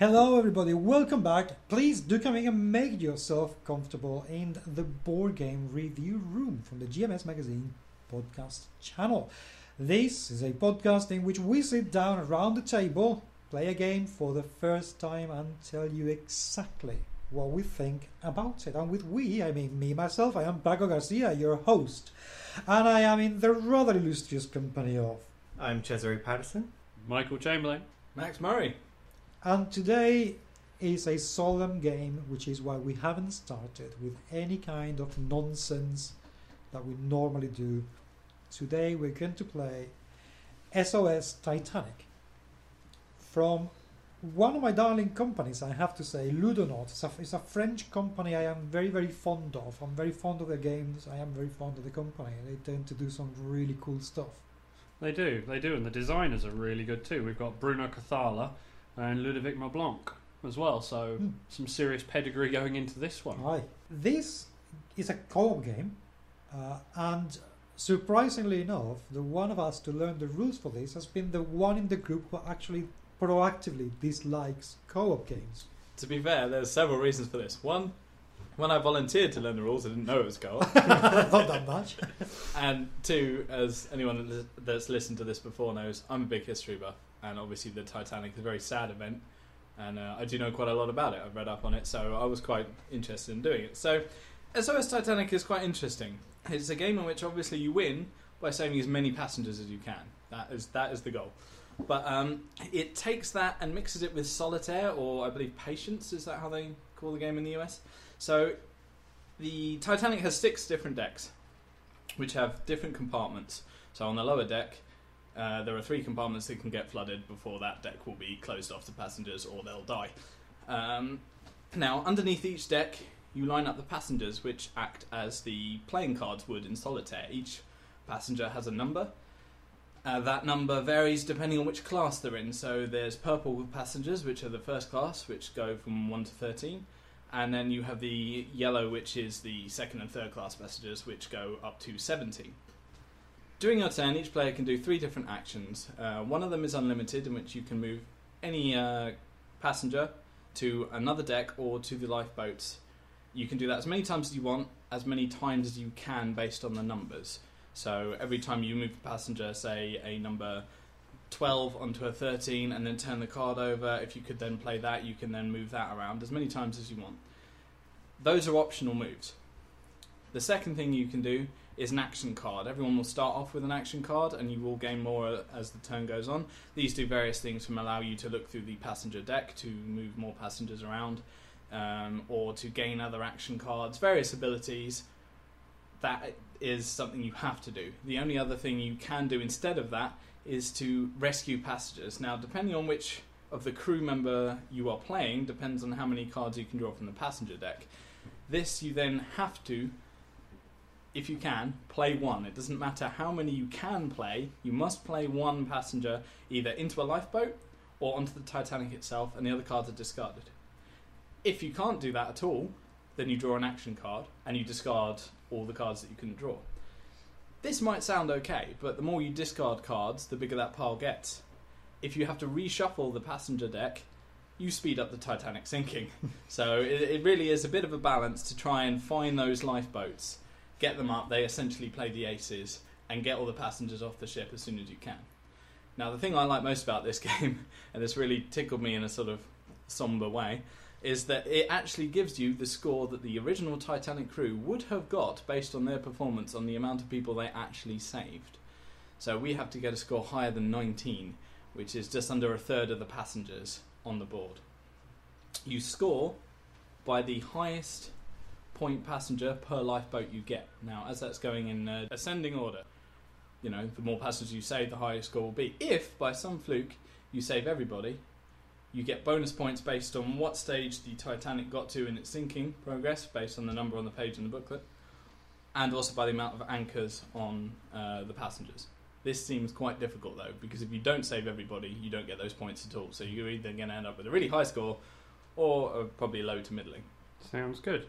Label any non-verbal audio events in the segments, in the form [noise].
Hello, everybody. Welcome back. Please do come in and make yourself comfortable in the board game review room from the GMS Magazine podcast channel. This is a podcast in which we sit down around the table, play a game for the first time, and tell you exactly what we think about it. And with we, I mean me, myself, I am Paco Garcia, your host. And I am in the rather illustrious company of. I'm Cesare Patterson. Michael Chamberlain. Max Murray. And today is a solemn game, which is why we haven't started with any kind of nonsense that we normally do. Today we're going to play SOS Titanic from one of my darling companies, I have to say, Ludonaute. It's a, it's a French company I am very, very fond of. I'm very fond of their games. I am very fond of the company. They tend to do some really cool stuff. They do, they do, and the designers are really good too. We've got Bruno Cathala and Ludovic Maublanc as well, so Hmm. some serious pedigree going into this one. Hi. This is a co-op game, uh, and surprisingly enough, the one of us to learn the rules for this has been the one in the group who actually proactively dislikes co-op games. To be fair, there's several reasons for this. One, when I volunteered to learn the rules, I didn't know it was co-op. [laughs] Not that much. and two, as anyone that's listened to this before knows, I'm a big history buff, and obviously the Titanic is a very sad event, and uh, I do know quite a lot about it. I've read up on it, so I was quite interested in doing it. So, SOS Titanic is quite interesting. It's a game in which obviously you win by saving as many passengers as you can. That is that is the goal. But um, it takes that and mixes it with solitaire, or I believe patience. Is that how they call the game in the US? So the Titanic has six different decks, which have different compartments. So on the lower deck, uh, there are three compartments that can get flooded before that deck will be closed off to passengers or they'll die. Um, now, underneath each deck, you line up the passengers, which act as the playing cards would in solitaire. Each passenger has a number. Uh, that number varies depending on which class they're in. So there's purple passengers, which are the first class, which go from 1 to 13 and then you have the yellow, which is the second and third class passengers, which go up to 70. During your turn, each player can do three different actions. Uh, one of them is unlimited, in which you can move any uh, passenger to another deck or to the lifeboats. You can do that as many times as you want, as many times as you can based on the numbers. So every time you move a passenger, say a number 12 onto a 13 and then turn the card over. If you could then play that, you can then move that around as many times as you want. Those are optional moves. The second thing you can do is an action card. Everyone will start off with an action card and you will gain more as the turn goes on. These do various things from allow you to look through the passenger deck to move more passengers around um, or to gain other action cards, various abilities. That is something you have to do. The only other thing you can do instead of that is to rescue passengers. Now, depending on which of the crew member you are playing, depends on how many cards you can draw from the passenger deck. This you then have to, if you can, play one. It doesn't matter how many you can play, you must play one passenger either into a lifeboat or onto the Titanic itself, and the other cards are discarded. If you can't do that at all, then you draw an action card and you discard all the cards that you couldn't draw. This might sound okay, but the more you discard cards, the bigger that pile gets. If you have to reshuffle the passenger deck, you speed up the Titanic sinking. [laughs] so it, it really is a bit of a balance to try and find those lifeboats, get them up, they essentially play the aces, and get all the passengers off the ship as soon as you can. Now, the thing I like most about this [laughs] game, and this really tickled me in a sort of somber way, is that it actually gives you the score that the original Titanic crew would have got based on their performance on the amount of people they actually saved. So we have to get a score higher than 19, which is just under a third of the passengers on the board. You score by the highest point passenger per lifeboat you get. Now, as that's going in uh, ascending order, you know, the more passengers you save, the higher score will be. If by some fluke you save everybody, you get bonus points based on what stage the Titanic got to in its sinking progress, based on the number on the page in the booklet, and also by the amount of anchors on uh, the passengers. This seems quite difficult though, because if you don't save everybody, you don't get those points at all. So you're either going to end up with a really high score or uh, probably low to middling. Sounds good.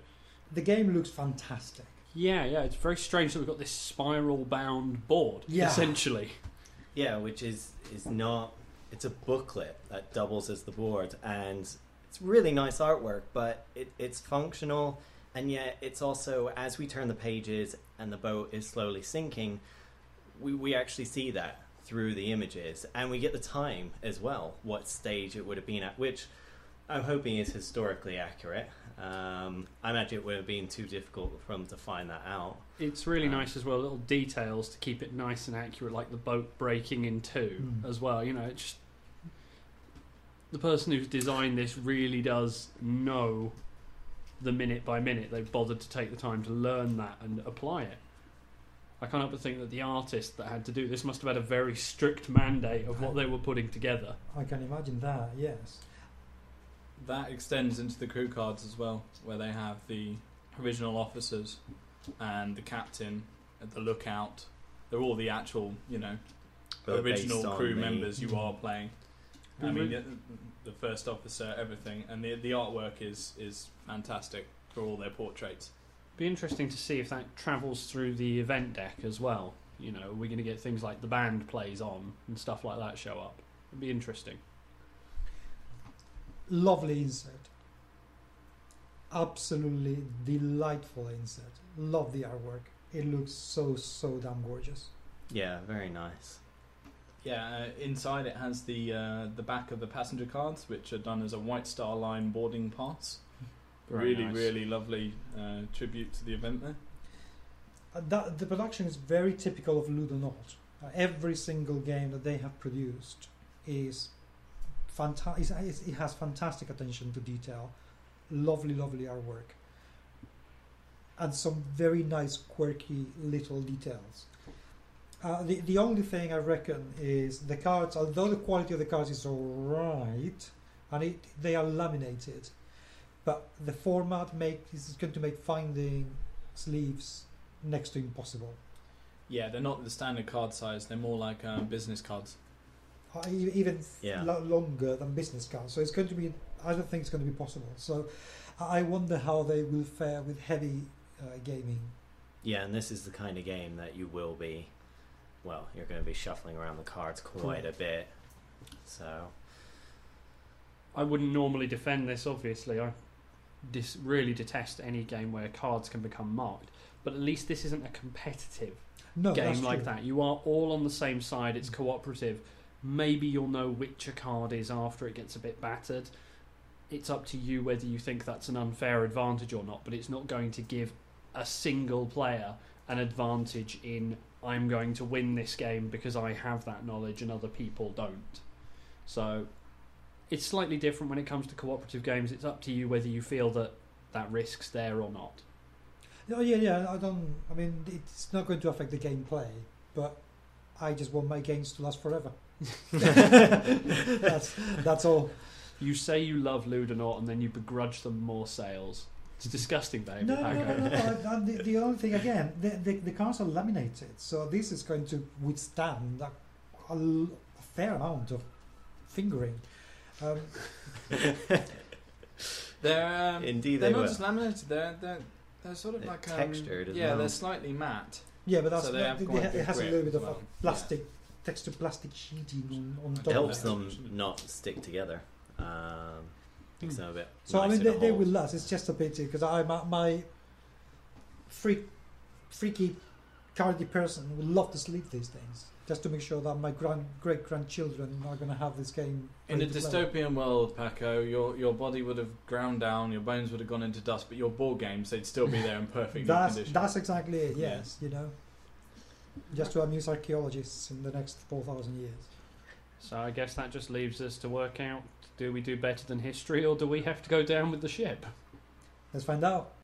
The game looks fantastic. Yeah, yeah, it's very strange that we've got this spiral bound board, Yeah. essentially. Yeah, which is is not it's a booklet that doubles as the board, and it's really nice artwork, but it, it's functional, and yet it's also as we turn the pages and the boat is slowly sinking, we we actually see that through the images, and we get the time as well, what stage it would have been at, which I'm hoping is historically accurate. Um, I imagine it would have been too difficult for them to find that out. It's really Um, nice as well, little details to keep it nice and accurate, like the boat breaking in two Mm. as well. You know, it's just the person who's designed this really does know the minute by minute. They've bothered to take the time to learn that and apply it. I can't help but think that the artist that had to do this must have had a very strict mandate of what they were putting together. I can imagine that. Yes. That extends into the crew cards as well, where they have the original officers and the captain, and the lookout. They're all the actual, you know, But original crew the- members you are playing. I mean, the, the first officer, everything, and the the artwork is is fantastic for all their portraits. Be interesting to see if that travels through the event deck as well. You know, we're going to get things like the band plays on and stuff like that show up. It'd be interesting. Lovely insert. Absolutely delightful insert. Love the artwork. It looks so so damn gorgeous. Yeah, very nice. Yeah, uh, inside it has the uh, the back of the passenger cards, which are done as a White Star Line boarding pass. [laughs] Very really, nice. really lovely uh, tribute to the event there. Uh, that, the production is very typical of Ludonaute. Uh, every single game that they have produced is fantastic. It has fantastic attention to detail, lovely, lovely artwork, and some very nice, quirky little details. Uh, the the only thing I reckon is the cards. Although the quality of the cards is alright, and it, they are laminated, but the format make is going to make finding sleeves next to impossible. Yeah, they're not the standard card size. They're more like um, business cards. Uh, e- even Yeah. longer than business cards. So it's going to be. I don't think it's going to be possible. So I I wonder how they will fare with heavy uh, gaming. Yeah, and this is the kind of game that you will be, well, you're going to be shuffling around the cards quite a bit. So, I wouldn't normally defend this, obviously. I dis- really detest any game where cards can become marked. But at least this isn't a competitive No, game like true. that. You are all on the same side, it's cooperative. Maybe you'll know which a card is after it gets a bit battered. It's up to you whether you think that's an unfair advantage or not, but it's not going to give a single player an advantage in I'm going to win this game because I have that knowledge and other people don't. So it's slightly different when it comes to cooperative games. It's up to you whether you feel that that risk's there or not. Oh yeah, yeah. I don't. I mean, it's not going to affect the gameplay, but I just want my games to last forever. [laughs] that's that's all. You say you love Ludonaute and then you begrudge them more sales. It's disgusting, baby. No, no, no, no. no, Okay. no. And the, the only thing again, the, the the cards are laminated, so this is going to withstand a, a l- a fair amount of fingering. Um, [laughs] They're um, indeed, they're they not will. just laminated. They're they're they're sort of They're like um, textured as Yeah, well. they're slightly matte. yeah, but that's So they have it, quite it has a little bit of well. a plastic texture, plastic sheeting on, on It top. It helps them not stick together. Um, makes them a bit. So I nicer mean, they, to they hold. will last. It's just a pity because I my, my freak, freaky, cardy person would love to sleep these things just to make sure that my grand great grandchildren are going to have this game. In a ready to play. dystopian world, Paco, your your body would have ground down, your bones would have gone into dust, but your board games they'd still be there in perfect That's condition. that's exactly it. Yeah. Yes, you know, just to amuse archaeologists in the next four thousand years. So I guess that just leaves us to work out do we do better than history or do we have to go down with the ship? Let's find out.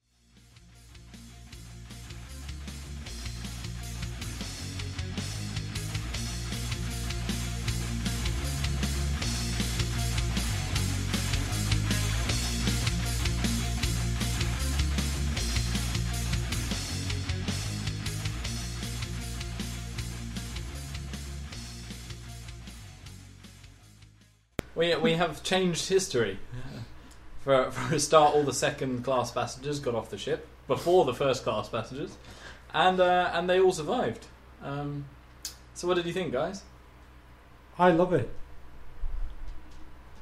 We we have changed history. For for a start, all the second class passengers got off the ship before the first class passengers, and uh, and they all survived. Um, so what did you think, guys? I love it.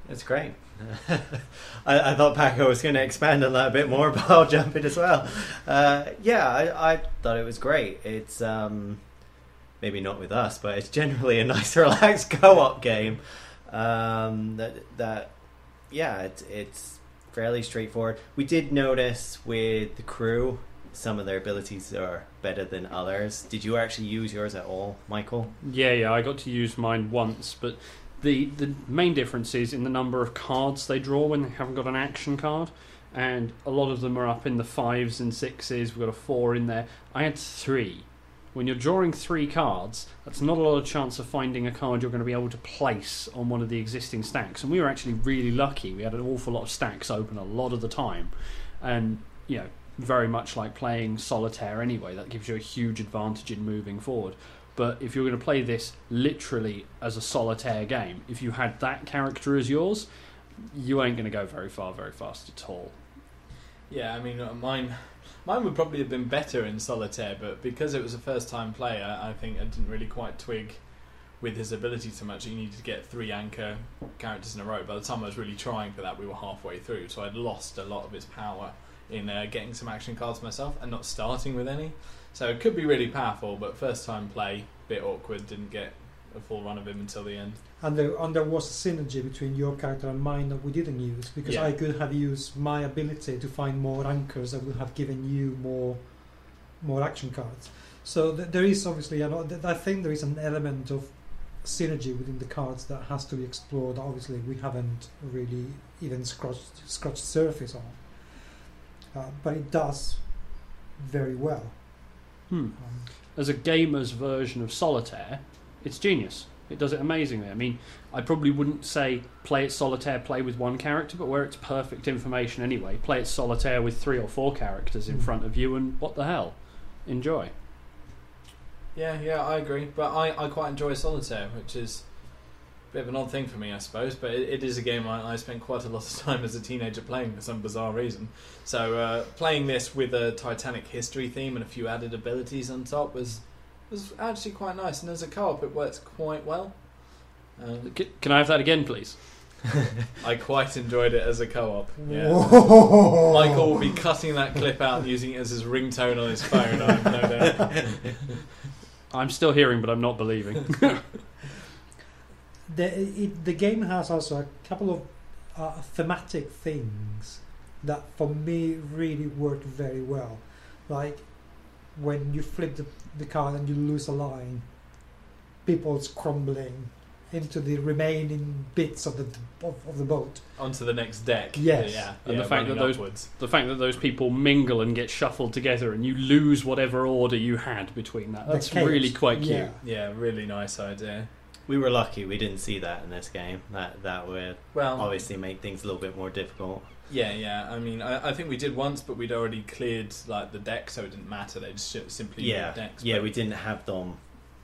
It's great. [laughs] I, I thought Paco was going to expand on that a bit more, [laughs] but I'll jump in as well. Uh, yeah, I, I thought it was great. It's um, maybe not with us, but it's generally a nice, [laughs] relaxed co-op game. Um, that that yeah, it's it's fairly straightforward. We did notice with the crew some of their abilities are better than others. Did you actually use yours at all, Michael? Yeah, yeah, I got to use mine once, but the the main difference is in the number of cards they draw when they haven't got an action card, and a lot of them are up in the fives and sixes. We've got a four in there. I had three. When you're drawing three cards, that's not a lot of chance of finding a card you're going to be able to place on one of the existing stacks. And we were actually really lucky. We had an awful lot of stacks open a lot of the time, and you know, very much like playing solitaire anyway. That gives you a huge advantage in moving forward. But if you're going to play this literally as a solitaire game, if you had that character as yours, you ain't going to go very far, very fast at all. Yeah, I mean, uh, mine, mine would probably have been better in solitaire, but because it was a first-time player, I think I didn't really quite twig with his ability so much. He needed to get three anchor characters in a row. By the time I was really trying for that, we were halfway through, so I'd lost a lot of his power in uh, getting some action cards myself and not starting with any. So it could be really powerful, but first time play, bit awkward. Didn't get a full run of him until the end. And there, and there was a synergy between your character and mine that we didn't use because Yeah. I could have used my ability to find more anchors that would have given you more more action cards. So th- there is obviously, an, I think there is an element of synergy within the cards that has to be explored. Obviously, we haven't really even scratched scratched surface on, uh, but it does very well. Hmm. Um, As a gamer's version of solitaire, it's genius. It does it amazingly. I mean, I probably wouldn't say play it solitaire, play with one character, but where it's perfect information anyway, play it solitaire with three or four characters in Mm. front of you, and what the hell? Enjoy. Yeah, yeah, I agree. But I, I quite enjoy solitaire, which is a bit of an odd thing for me, I suppose. But it, it is a game I, I spent quite a lot of [laughs] time as a teenager playing for some bizarre reason. So uh, playing this with a Titanic history theme and a few added abilities on top was was actually quite nice. And as a co-op, it works quite well. Um, C- can I have that again, please? [laughs] I quite enjoyed it as a co-op. Yeah. Michael will be cutting that clip out and using it as his ringtone on his phone. I have no doubt. [laughs] I'm still hearing, but I'm not believing. [laughs] the it, the game has also a couple of uh, thematic things that for me really work very well like when you flip the, the card and you lose a line people's crumbling into the remaining bits of the of, of the boat Onto the next deck. Yes. Yeah. And yeah, the fact that those- upwards. the fact that those people mingle and get shuffled together, and you lose whatever order you had between that. That's really quite cute. Yeah. Yeah, really nice idea. We were lucky we didn't see that in this game. That that would Well, obviously make things a little bit more difficult. yeah, yeah. I mean, I, I think we did once, but we'd already cleared like the deck, so it didn't matter. They just simply Yeah, decks. yeah, we didn't have them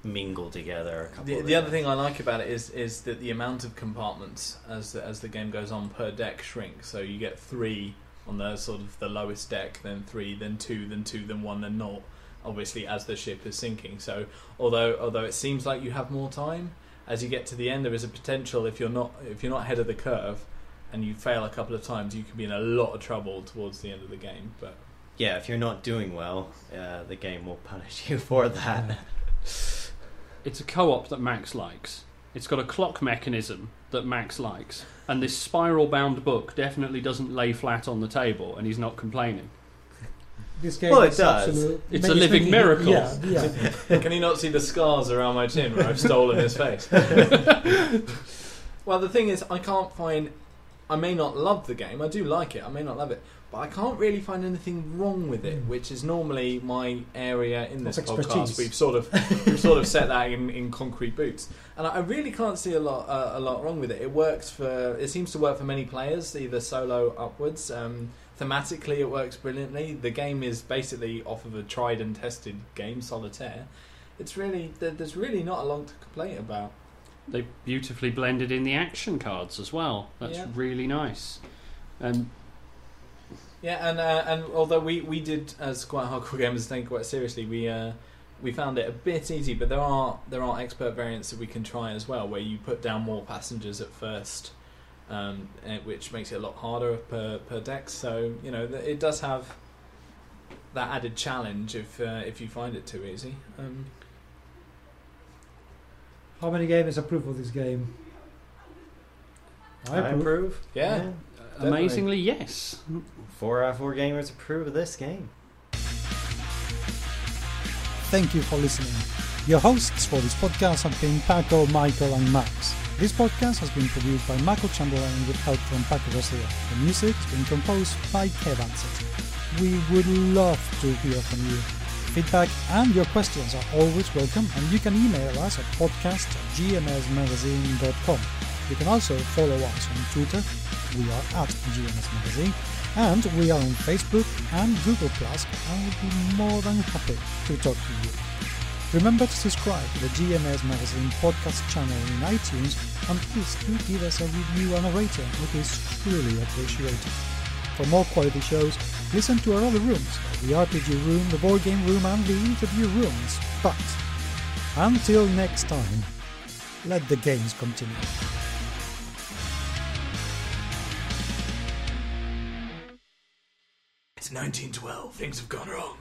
mingle together. A couple The, of the other thing I like about it is is that the amount of compartments as the, as the game goes on per deck shrinks. So you get three on the sort of the lowest deck, then three, then two, then two, then one, then naught. Obviously, as the ship is sinking. So although although it seems like you have more time, as you get to the end, there is a potential if you're not if you're not ahead of the curve, and you fail a couple of times, you can be in a lot of trouble towards the end of the game. But yeah, if you're not doing well, uh, the game will punish you [laughs] for that. [laughs] It's a co-op that Max likes. It's got a clock mechanism that Max likes, and this spiral-bound book definitely doesn't lay flat on the table, and he's not complaining. This game Well, it is does. absolute- It's a living making- miracle. yeah, yeah. [laughs] Can you not see the scars around my chin where I've stolen his face? [laughs] well, the thing is, I can't find. I may not love the game. I do like it. I may not love it, but I can't really find anything wrong with it, Mm. which is normally my area in this Of podcast. expertise. We've sort of we've sort of set that in, in concrete boots, and I I really can't see a lot uh, a lot wrong with it. It works for. It seems to work for many players, either solo upwards. Um, thematically, it works brilliantly. The game is basically off of a tried and tested game, Solitaire. It's really there's really not a lot to complain about. They beautifully blended in the action cards as well. That's Yeah. really nice. And Yeah, and uh, and although we, we did as quite hardcore gamers think quite seriously, we uh, we found it a bit easy. But there are there are expert variants that we can try as well, where you put down more passengers at first, um, eh, which makes it a lot harder per per deck. So you know it does have that added challenge if uh, if you find it too easy. Um, How many gamers approve of this game? I approve. yeah, Amazingly, yes. Four out of four gamers approve of this game. Thank you for listening. Your hosts for this podcast have been Paco, Michael, and Max. This podcast has been produced by Michael Chamberlain with help from Paco Garcia. The music has been composed by Kev Ansett. We would love to hear from you. Feedback and your questions are always welcome, and you can email us at podcast at gmsmagazine.com. You can also follow us on Twitter. We are at GMS Magazine, and we are on Facebook and Google Plus, and we'll be more than happy to talk to you. Remember to subscribe to the GMS Magazine podcast channel in iTunes, and please do give us a review and a rating, which is truly appreciated. For more quality shows, listen to our other rooms, the RPG room, the board game room, and the interview rooms. But until next time, let the games continue. it's 1912. Things have gone wrong.